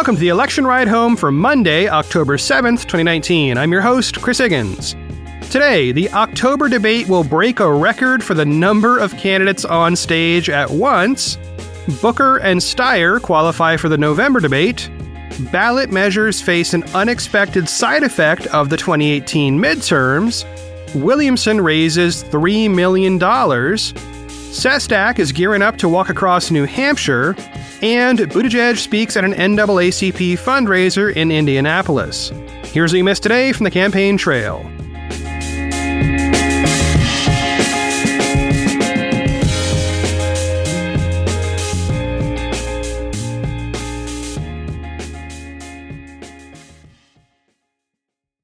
welcome to the election ride home for Monday, October 7th, 2019. I'm your host, Chris Higgins. Today, the October debate will break a record for the number of candidates on stage at once. Booker and Steyer qualify for the November debate. Ballot measures face an unexpected side effect of the 2018 midterms. Williamson raises $3 million. Sestak is gearing up to walk across New Hampshire. And Buttigieg speaks at an NAACP fundraiser in Indianapolis. Here's what you missed today from the campaign trail.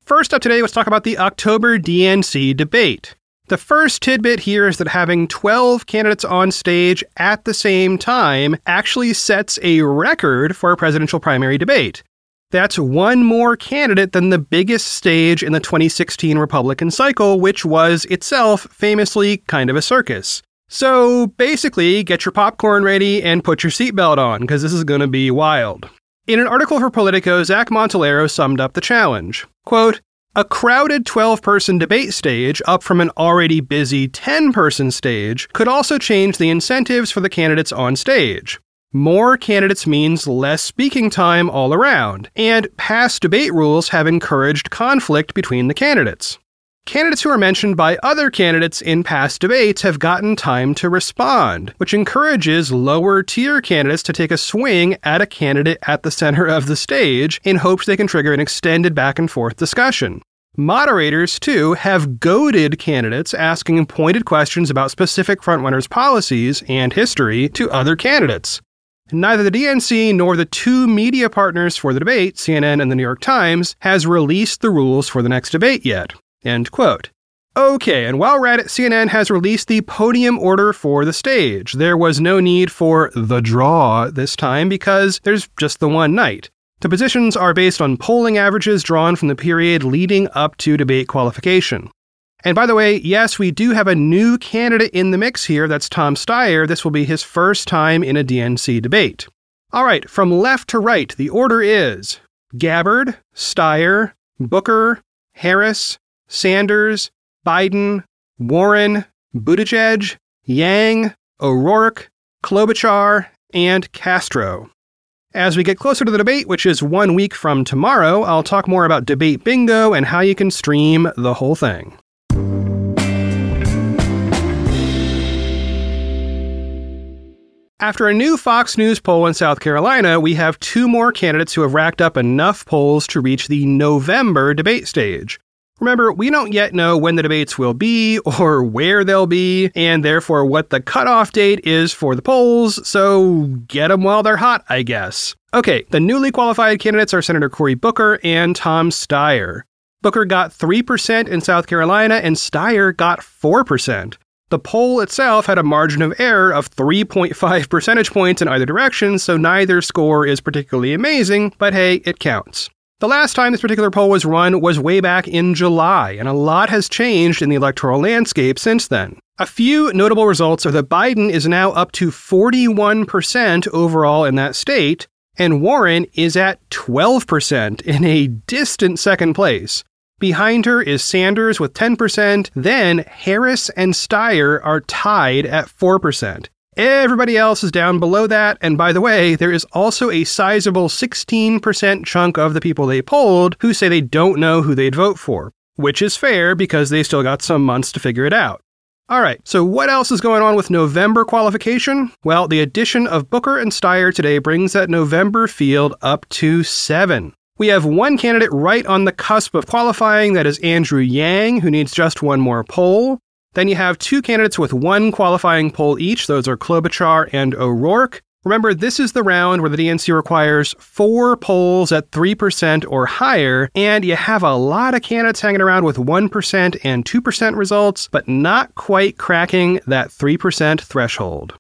First up today, let's talk about the October DNC debate. The first tidbit here is that having 12 candidates on stage at the same time actually sets a record for a presidential primary debate. That's one more candidate than the biggest stage in the 2016 Republican cycle, which was itself famously kind of a circus. So basically, get your popcorn ready and put your seatbelt on, because this is going to be wild. In an article for Politico, Zach Montellaro summed up the challenge. Quote, a crowded 12 person debate stage, up from an already busy 10 person stage, could also change the incentives for the candidates on stage. More candidates means less speaking time all around, and past debate rules have encouraged conflict between the candidates. Candidates who are mentioned by other candidates in past debates have gotten time to respond, which encourages lower tier candidates to take a swing at a candidate at the center of the stage in hopes they can trigger an extended back and forth discussion. Moderators, too, have goaded candidates asking pointed questions about specific frontrunners' policies and history to other candidates. Neither the DNC nor the two media partners for the debate, CNN and the New York Times, has released the rules for the next debate yet. End quote. Okay, and while we're at it, CNN has released the podium order for the stage. There was no need for the draw this time because there's just the one night. The positions are based on polling averages drawn from the period leading up to debate qualification. And by the way, yes, we do have a new candidate in the mix here. That's Tom Steyer. This will be his first time in a DNC debate. All right, from left to right, the order is Gabbard, Steyer, Booker, Harris, Sanders, Biden, Warren, Buttigieg, Yang, O'Rourke, Klobuchar, and Castro. As we get closer to the debate, which is one week from tomorrow, I'll talk more about Debate Bingo and how you can stream the whole thing. After a new Fox News poll in South Carolina, we have two more candidates who have racked up enough polls to reach the November debate stage. Remember, we don't yet know when the debates will be or where they'll be, and therefore what the cutoff date is for the polls, so get them while they're hot, I guess. Okay, the newly qualified candidates are Senator Cory Booker and Tom Steyer. Booker got 3% in South Carolina, and Steyer got 4%. The poll itself had a margin of error of 3.5 percentage points in either direction, so neither score is particularly amazing, but hey, it counts. The last time this particular poll was run was way back in July, and a lot has changed in the electoral landscape since then. A few notable results are that Biden is now up to 41% overall in that state, and Warren is at 12% in a distant second place. Behind her is Sanders with 10%, then Harris and Steyer are tied at 4%. Everybody else is down below that. And by the way, there is also a sizable 16% chunk of the people they polled who say they don't know who they'd vote for, which is fair because they still got some months to figure it out. All right, so what else is going on with November qualification? Well, the addition of Booker and Steyer today brings that November field up to seven. We have one candidate right on the cusp of qualifying, that is Andrew Yang, who needs just one more poll. Then you have two candidates with one qualifying poll each. Those are Klobuchar and O'Rourke. Remember, this is the round where the DNC requires four polls at 3% or higher, and you have a lot of candidates hanging around with 1% and 2% results, but not quite cracking that 3% threshold.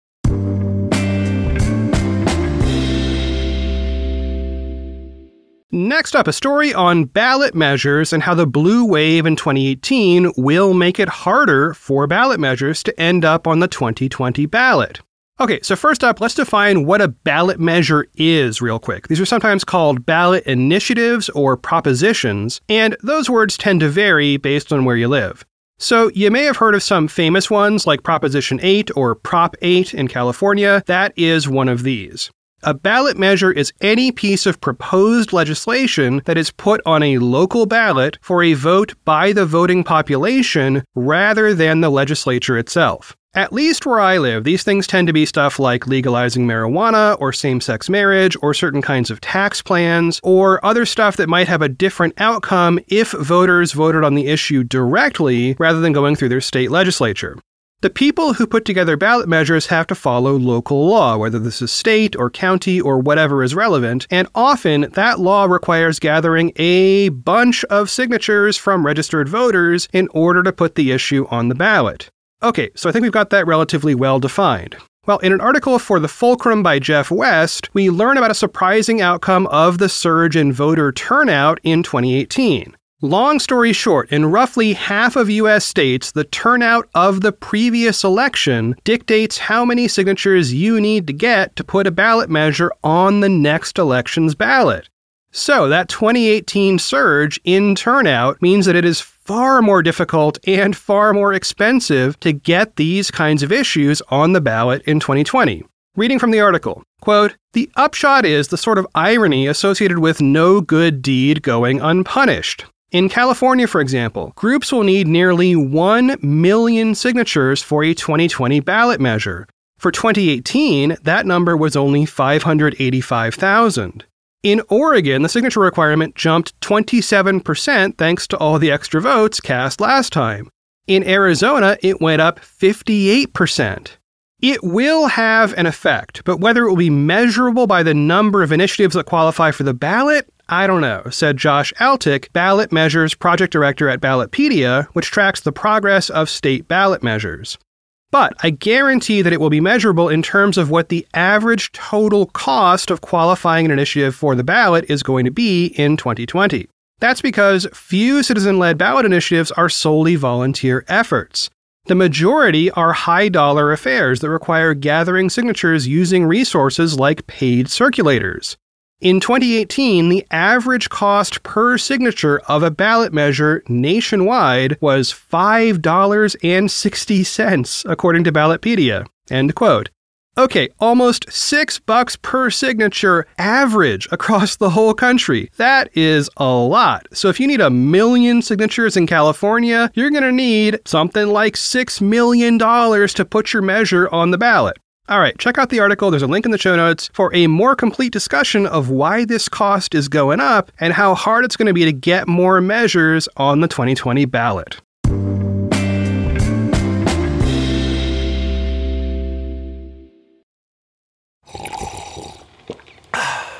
Next up, a story on ballot measures and how the blue wave in 2018 will make it harder for ballot measures to end up on the 2020 ballot. Okay, so first up, let's define what a ballot measure is, real quick. These are sometimes called ballot initiatives or propositions, and those words tend to vary based on where you live. So, you may have heard of some famous ones like Proposition 8 or Prop 8 in California. That is one of these. A ballot measure is any piece of proposed legislation that is put on a local ballot for a vote by the voting population rather than the legislature itself. At least where I live, these things tend to be stuff like legalizing marijuana or same sex marriage or certain kinds of tax plans or other stuff that might have a different outcome if voters voted on the issue directly rather than going through their state legislature. The people who put together ballot measures have to follow local law, whether this is state or county or whatever is relevant, and often that law requires gathering a bunch of signatures from registered voters in order to put the issue on the ballot. Okay, so I think we've got that relatively well defined. Well, in an article for The Fulcrum by Jeff West, we learn about a surprising outcome of the surge in voter turnout in 2018. Long story short, in roughly half of US states, the turnout of the previous election dictates how many signatures you need to get to put a ballot measure on the next election's ballot. So, that 2018 surge in turnout means that it is far more difficult and far more expensive to get these kinds of issues on the ballot in 2020. Reading from the article, quote, the upshot is the sort of irony associated with no good deed going unpunished. In California, for example, groups will need nearly 1 million signatures for a 2020 ballot measure. For 2018, that number was only 585,000. In Oregon, the signature requirement jumped 27% thanks to all the extra votes cast last time. In Arizona, it went up 58%. It will have an effect, but whether it will be measurable by the number of initiatives that qualify for the ballot, I don't know, said Josh Altic, Ballot Measures Project Director at Ballotpedia, which tracks the progress of state ballot measures. But I guarantee that it will be measurable in terms of what the average total cost of qualifying an initiative for the ballot is going to be in 2020. That's because few citizen led ballot initiatives are solely volunteer efforts. The majority are high dollar affairs that require gathering signatures using resources like paid circulators. In 2018, the average cost per signature of a ballot measure nationwide was $5.60, according to Ballotpedia. End quote. Okay, almost six bucks per signature average across the whole country. That is a lot. So if you need a million signatures in California, you're going to need something like $6 million to put your measure on the ballot. All right, check out the article. There's a link in the show notes for a more complete discussion of why this cost is going up and how hard it's going to be to get more measures on the 2020 ballot.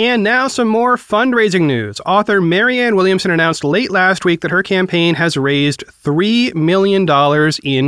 And now some more fundraising news. Author Marianne Williamson announced late last week that her campaign has raised $3 million in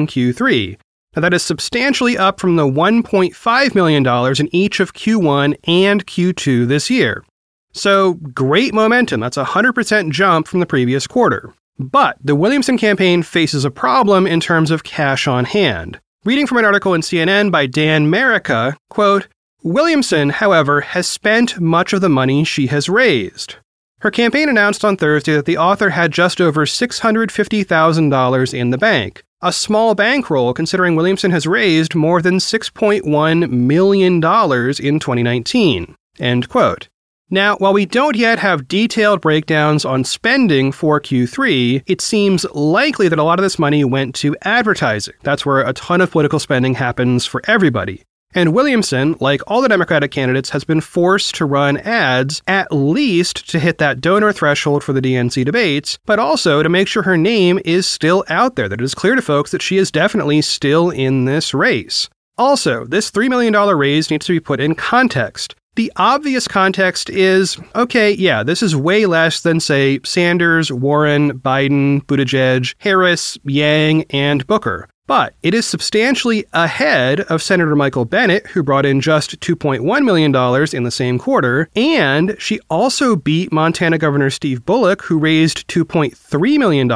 Q3. Now, that is substantially up from the $1.5 million in each of Q1 and Q2 this year. So, great momentum. That's a 100% jump from the previous quarter. But the Williamson campaign faces a problem in terms of cash on hand. Reading from an article in CNN by Dan Merica, quote, Williamson, however, has spent much of the money she has raised. Her campaign announced on Thursday that the author had just over $650,000 in the bank, a small bankroll considering Williamson has raised more than $6.1 million in 2019. End quote. Now, while we don't yet have detailed breakdowns on spending for Q3, it seems likely that a lot of this money went to advertising. That's where a ton of political spending happens for everybody. And Williamson, like all the Democratic candidates, has been forced to run ads at least to hit that donor threshold for the DNC debates, but also to make sure her name is still out there, that it is clear to folks that she is definitely still in this race. Also, this $3 million raise needs to be put in context. The obvious context is okay, yeah, this is way less than, say, Sanders, Warren, Biden, Buttigieg, Harris, Yang, and Booker. But it is substantially ahead of Senator Michael Bennet, who brought in just $2.1 million in the same quarter, and she also beat Montana Governor Steve Bullock, who raised $2.3 million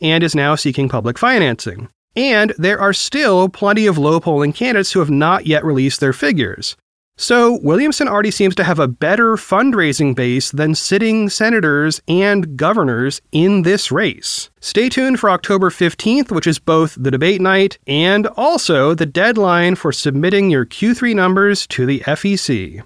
and is now seeking public financing. And there are still plenty of low polling candidates who have not yet released their figures. So, Williamson already seems to have a better fundraising base than sitting senators and governors in this race. Stay tuned for October 15th, which is both the debate night and also the deadline for submitting your Q3 numbers to the FEC.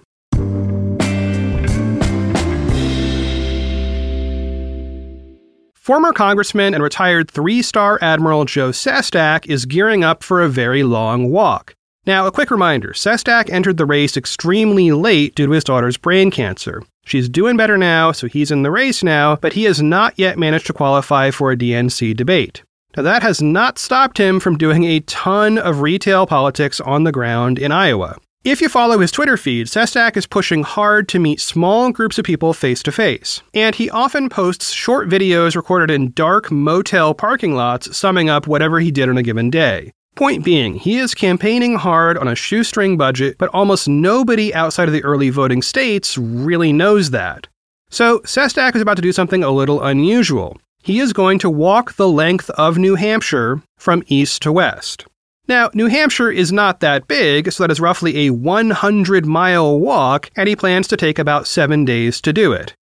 Former Congressman and retired three star Admiral Joe Sestak is gearing up for a very long walk. Now, a quick reminder Sestak entered the race extremely late due to his daughter's brain cancer. She's doing better now, so he's in the race now, but he has not yet managed to qualify for a DNC debate. Now, that has not stopped him from doing a ton of retail politics on the ground in Iowa. If you follow his Twitter feed, Sestak is pushing hard to meet small groups of people face to face. And he often posts short videos recorded in dark motel parking lots summing up whatever he did on a given day. Point being, he is campaigning hard on a shoestring budget, but almost nobody outside of the early voting states really knows that. So, Sestak is about to do something a little unusual. He is going to walk the length of New Hampshire from east to west. Now, New Hampshire is not that big, so that is roughly a 100 mile walk, and he plans to take about seven days to do it.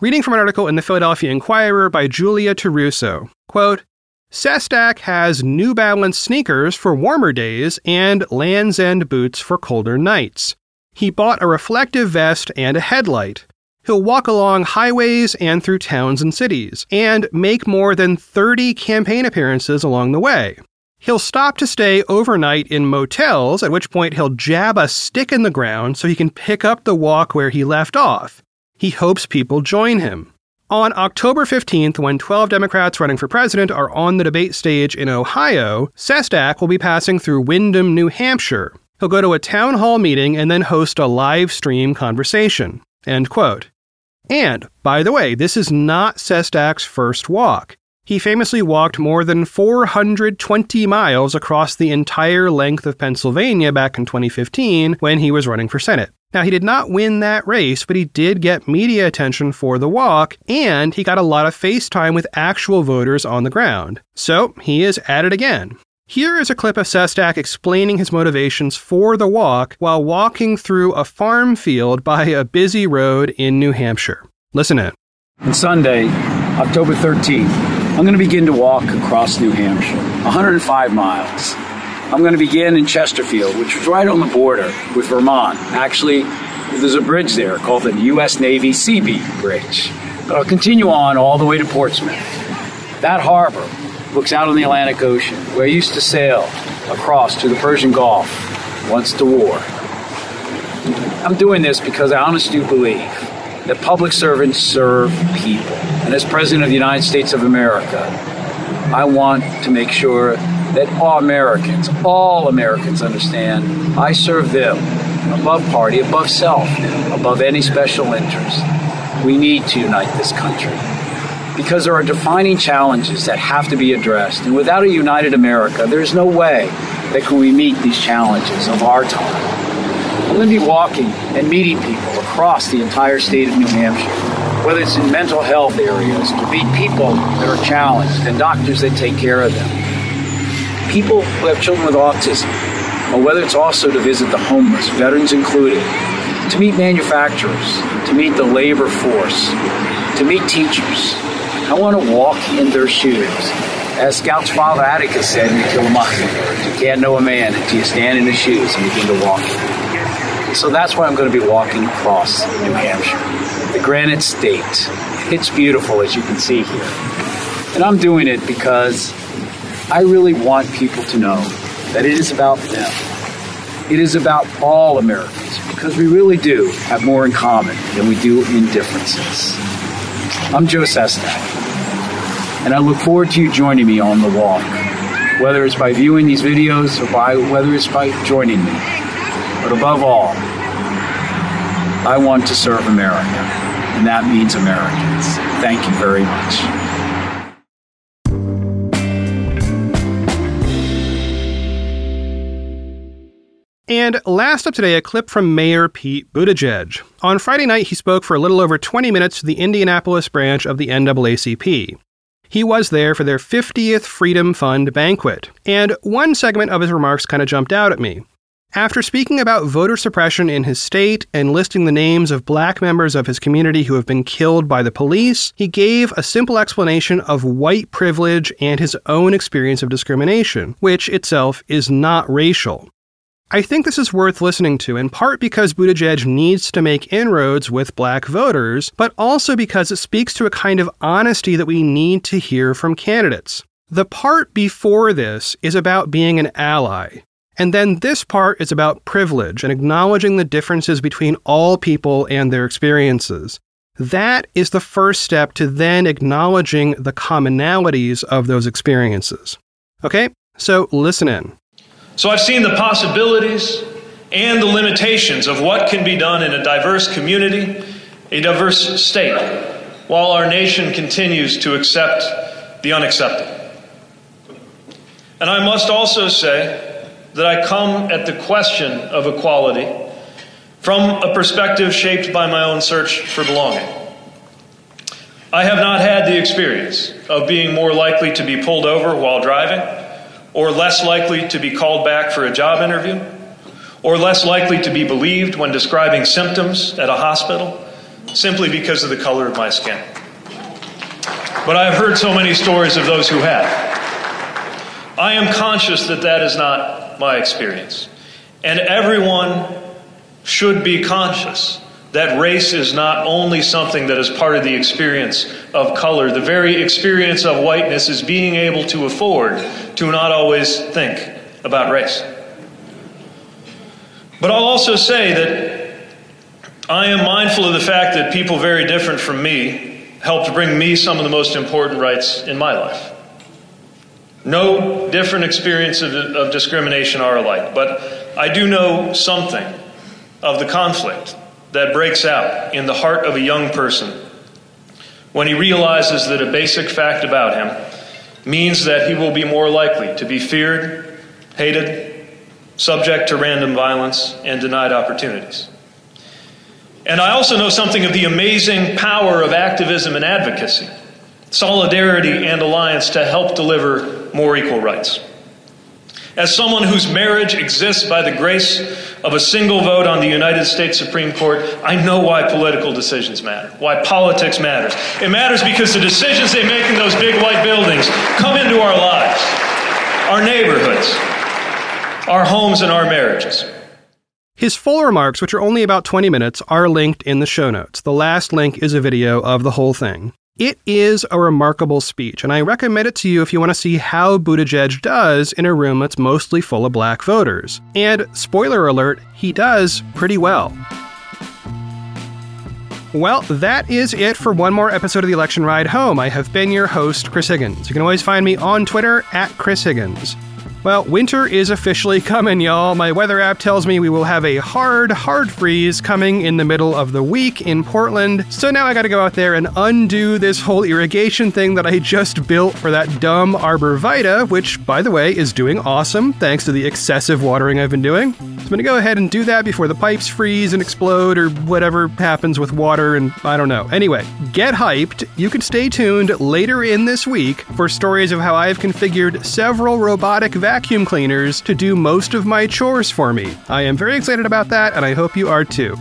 Reading from an article in the Philadelphia Inquirer by Julia Terruso, quote, Sestak has New Balance sneakers for warmer days and Lands' End boots for colder nights. He bought a reflective vest and a headlight. He'll walk along highways and through towns and cities, and make more than 30 campaign appearances along the way. He'll stop to stay overnight in motels, at which point he'll jab a stick in the ground so he can pick up the walk where he left off. He hopes people join him. On October 15th, when 12 Democrats running for president are on the debate stage in Ohio, Sestak will be passing through Windham, New Hampshire. He'll go to a town hall meeting and then host a live stream conversation. End quote. And, by the way, this is not Sestak's first walk. He famously walked more than 420 miles across the entire length of Pennsylvania back in 2015 when he was running for Senate. Now, he did not win that race, but he did get media attention for the walk, and he got a lot of FaceTime with actual voters on the ground. So, he is at it again. Here is a clip of Sestak explaining his motivations for the walk while walking through a farm field by a busy road in New Hampshire. Listen in. On Sunday, October 13th, I'm going to begin to walk across New Hampshire, 105 miles. I'm going to begin in Chesterfield, which is right on the border with Vermont. Actually, there's a bridge there called the U.S. Navy Seabee Bridge. But I'll continue on all the way to Portsmouth. That harbor looks out on the Atlantic Ocean, where I used to sail across to the Persian Gulf once the war. I'm doing this because I honestly believe that public servants serve people. And as President of the United States of America, I want to make sure that all Americans, all Americans understand I serve them above party, above self, above any special interest. We need to unite this country because there are defining challenges that have to be addressed. And without a united America, there's no way that can we meet these challenges of our time. I'm going to be walking and meeting people across the entire state of New Hampshire, whether it's in mental health areas, to meet people that are challenged and doctors that take care of them people who have children with autism, or whether it's also to visit the homeless, veterans included, to meet manufacturers, to meet the labor force, to meet teachers. I want to walk in their shoes. As Scout's father Atticus said in Kill a Mockingbird, you can't know a man until you stand in his shoes and begin to walk. So that's why I'm going to be walking across New Hampshire, the Granite State. It's beautiful, as you can see here. And I'm doing it because I really want people to know that it is about them. It is about all Americans because we really do have more in common than we do in differences. I'm Joe Sestak and I look forward to you joining me on the walk, whether it's by viewing these videos or by whether it's by joining me. But above all, I want to serve America, and that means Americans. Thank you very much. And last up today, a clip from Mayor Pete Buttigieg. On Friday night, he spoke for a little over 20 minutes to the Indianapolis branch of the NAACP. He was there for their 50th Freedom Fund banquet, and one segment of his remarks kind of jumped out at me. After speaking about voter suppression in his state and listing the names of black members of his community who have been killed by the police, he gave a simple explanation of white privilege and his own experience of discrimination, which itself is not racial. I think this is worth listening to, in part because Buttigieg needs to make inroads with black voters, but also because it speaks to a kind of honesty that we need to hear from candidates. The part before this is about being an ally. And then this part is about privilege and acknowledging the differences between all people and their experiences. That is the first step to then acknowledging the commonalities of those experiences. Okay, so listen in. So I've seen the possibilities and the limitations of what can be done in a diverse community, a diverse state, while our nation continues to accept the unacceptable. And I must also say that I come at the question of equality from a perspective shaped by my own search for belonging. I have not had the experience of being more likely to be pulled over while driving or less likely to be called back for a job interview, or less likely to be believed when describing symptoms at a hospital simply because of the color of my skin. But I have heard so many stories of those who have. I am conscious that that is not my experience. And everyone should be conscious that race is not only something that is part of the experience of color, the very experience of whiteness is being able to afford to not always think about race. But I'll also say that I am mindful of the fact that people very different from me helped bring me some of the most important rights in my life. No different experiences of, of discrimination are alike, but I do know something of the conflict that breaks out in the heart of a young person when he realizes that a basic fact about him means that he will be more likely to be feared, hated, subject to random violence, and denied opportunities. And I also know something of the amazing power of activism and advocacy, solidarity and alliance to help deliver more equal rights. As someone whose marriage exists by the grace of a single vote on the United States Supreme Court, I know why political decisions matter, why politics matters. It matters because the decisions they make in those big white buildings come into our lives, our neighborhoods, our homes, and our marriages. His full remarks, which are only about 20 minutes, are linked in the show notes. The last link is a video of the whole thing. It is a remarkable speech, and I recommend it to you if you want to see how Buttigieg does in a room that's mostly full of black voters. And spoiler alert, he does pretty well. Well, that is it for one more episode of the Election Ride Home. I have been your host, Chris Higgins. You can always find me on Twitter at Chris Higgins. Well, winter is officially coming, y'all. My weather app tells me we will have a hard, hard freeze coming in the middle of the week in Portland. So now I gotta go out there and undo this whole irrigation thing that I just built for that dumb arborvitae, which, by the way, is doing awesome thanks to the excessive watering I've been doing. I'm gonna go ahead and do that before the pipes freeze and explode or whatever happens with water and I don't know. Anyway, get hyped. You can stay tuned later in this week for stories of how I've configured several robotic vacuum cleaners to do most of my chores for me. I am very excited about that, and I hope you are too.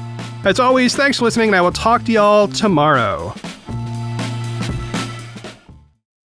As always, thanks for listening, and I will talk to y'all tomorrow.